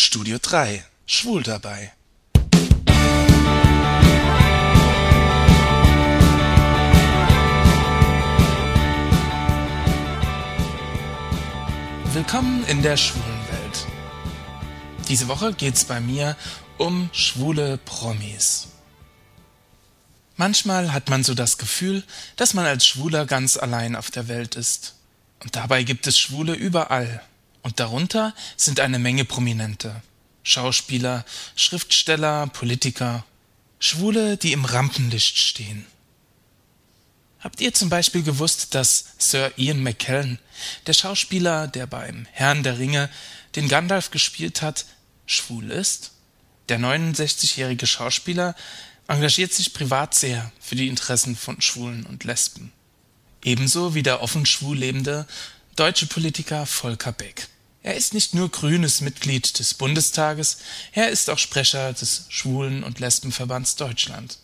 Studio 3 Schwul dabei. Willkommen in der schwulen Welt. Diese Woche geht's bei mir um schwule Promis. Manchmal hat man so das Gefühl, dass man als Schwuler ganz allein auf der Welt ist. Und dabei gibt es Schwule überall. Und darunter sind eine Menge Prominente. Schauspieler, Schriftsteller, Politiker. Schwule, die im Rampenlicht stehen. Habt ihr zum Beispiel gewusst, dass Sir Ian McKellen, der Schauspieler, der beim Herrn der Ringe den Gandalf gespielt hat, schwul ist? Der 69-jährige Schauspieler engagiert sich privat sehr für die Interessen von Schwulen und Lesben. Ebenso wie der offen schwul lebende deutsche Politiker Volker Beck. Er ist nicht nur grünes Mitglied des Bundestages, er ist auch Sprecher des Schwulen- und Lesbenverbands Deutschland.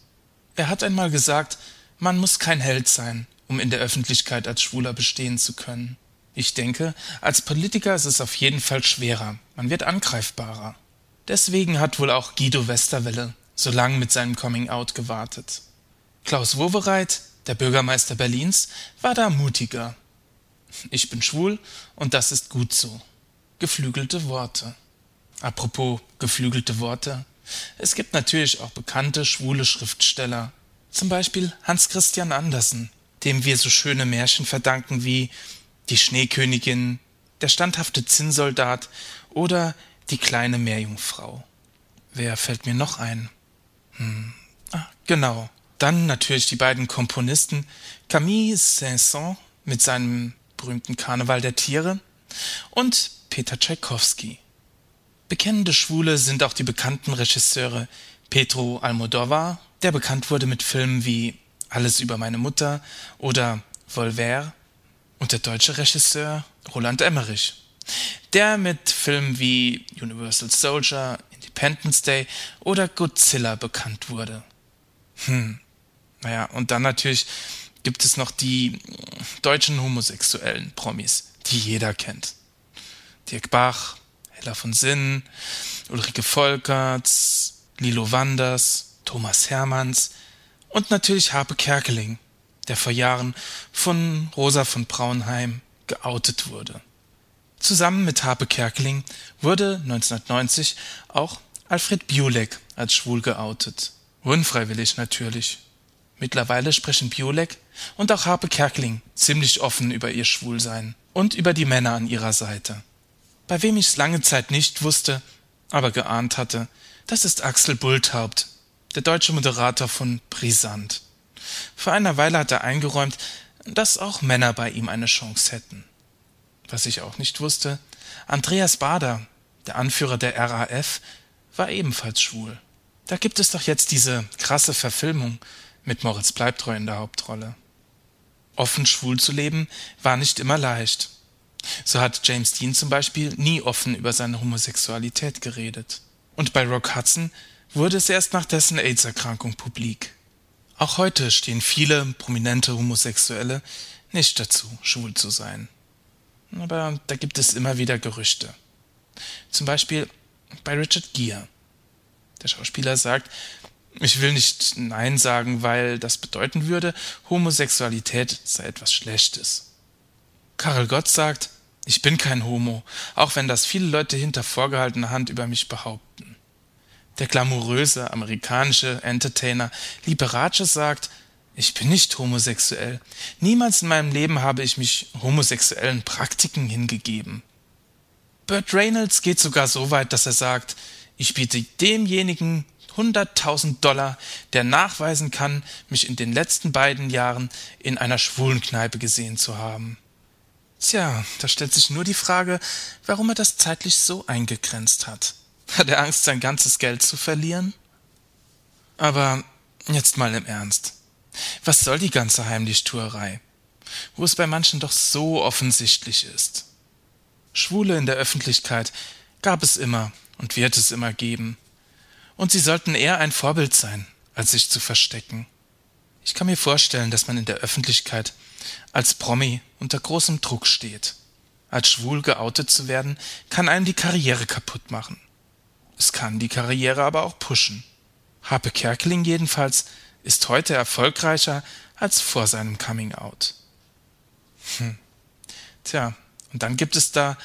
Er hat einmal gesagt, man muss kein Held sein, um in der Öffentlichkeit als Schwuler bestehen zu können. Ich denke, als Politiker ist es auf jeden Fall schwerer, man wird angreifbarer. Deswegen hat wohl auch Guido Westerwelle so lang mit seinem Coming Out gewartet. Klaus Wowereit, der Bürgermeister Berlins, war da mutiger. Ich bin schwul und das ist gut so. Geflügelte Worte. Apropos geflügelte Worte. Es gibt natürlich auch bekannte schwule Schriftsteller. Zum Beispiel Hans Christian Andersen, dem wir so schöne Märchen verdanken wie Die Schneekönigin, Der standhafte Zinnsoldat oder Die kleine Meerjungfrau. Wer fällt mir noch ein? Hm. Ah, genau. Dann natürlich die beiden Komponisten Camille Saint-Saëns mit seinem berühmten Karneval der Tiere und Peter Tschaikowski. Bekennende Schwule sind auch die bekannten Regisseure Pedro Almodovar, der bekannt wurde mit Filmen wie Alles über meine Mutter oder Volver, und der deutsche Regisseur Roland Emmerich, der mit Filmen wie Universal Soldier, Independence Day oder Godzilla bekannt wurde. Hm. Naja, und dann natürlich gibt es noch die deutschen homosexuellen Promis, die jeder kennt. Dirk Bach, Hella von Sinn, Ulrike Volkerts, Lilo Wanders, Thomas Hermanns und natürlich Harpe Kerkeling, der vor Jahren von Rosa von Braunheim geoutet wurde. Zusammen mit Harpe Kerkeling wurde 1990 auch Alfred Biolek als schwul geoutet. Unfreiwillig natürlich. Mittlerweile sprechen Biolek und auch Harpe Kerkeling ziemlich offen über ihr Schwulsein und über die Männer an ihrer Seite. Bei wem ich's lange Zeit nicht wusste, aber geahnt hatte, das ist Axel Bulthaupt, der deutsche Moderator von Brisant. Vor einer Weile hat er eingeräumt, dass auch Männer bei ihm eine Chance hätten. Was ich auch nicht wusste, Andreas Bader, der Anführer der RAF, war ebenfalls schwul. Da gibt es doch jetzt diese krasse Verfilmung mit Moritz Bleibtreu in der Hauptrolle. Offen schwul zu leben war nicht immer leicht. So hat James Dean zum Beispiel nie offen über seine Homosexualität geredet. Und bei Rock Hudson wurde es erst nach dessen AIDS-Erkrankung publik. Auch heute stehen viele prominente Homosexuelle nicht dazu, schwul zu sein. Aber da gibt es immer wieder Gerüchte. Zum Beispiel bei Richard Gere. Der Schauspieler sagt, ich will nicht Nein sagen, weil das bedeuten würde, Homosexualität sei etwas Schlechtes. Karel Gott sagt, ich bin kein Homo, auch wenn das viele Leute hinter vorgehaltener Hand über mich behaupten. Der glamouröse amerikanische Entertainer Liberace sagt, ich bin nicht homosexuell. Niemals in meinem Leben habe ich mich homosexuellen Praktiken hingegeben. Burt Reynolds geht sogar so weit, dass er sagt, ich biete demjenigen 100.000 Dollar, der nachweisen kann, mich in den letzten beiden Jahren in einer schwulen Kneipe gesehen zu haben. Tja, da stellt sich nur die Frage, warum er das zeitlich so eingegrenzt hat. Hat er Angst, sein ganzes Geld zu verlieren? Aber jetzt mal im Ernst. Was soll die ganze Heimlichtuerei? Wo es bei manchen doch so offensichtlich ist. Schwule in der Öffentlichkeit gab es immer und wird es immer geben. Und sie sollten eher ein Vorbild sein, als sich zu verstecken. Ich kann mir vorstellen, dass man in der Öffentlichkeit als Promi unter großem Druck steht. Als schwul geoutet zu werden, kann einem die Karriere kaputt machen. Es kann die Karriere aber auch pushen. Harpe Kerkeling jedenfalls ist heute erfolgreicher als vor seinem Coming Out. Hm. Tja, und dann gibt es da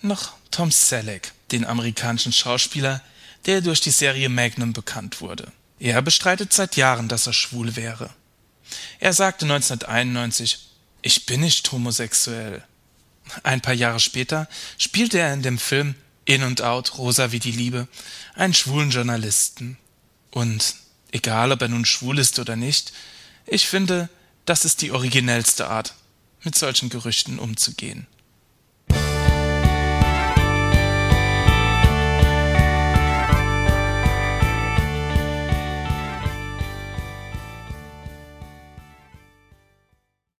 noch Tom Selleck, den amerikanischen Schauspieler, der durch die Serie Magnum bekannt wurde. Er bestreitet seit Jahren, dass er schwul wäre. Er sagte 1991, ich bin nicht homosexuell. Ein paar Jahre später spielte er in dem Film In und Out, Rosa wie die Liebe, einen schwulen Journalisten. Und egal, ob er nun schwul ist oder nicht, ich finde, das ist die originellste Art, mit solchen Gerüchten umzugehen.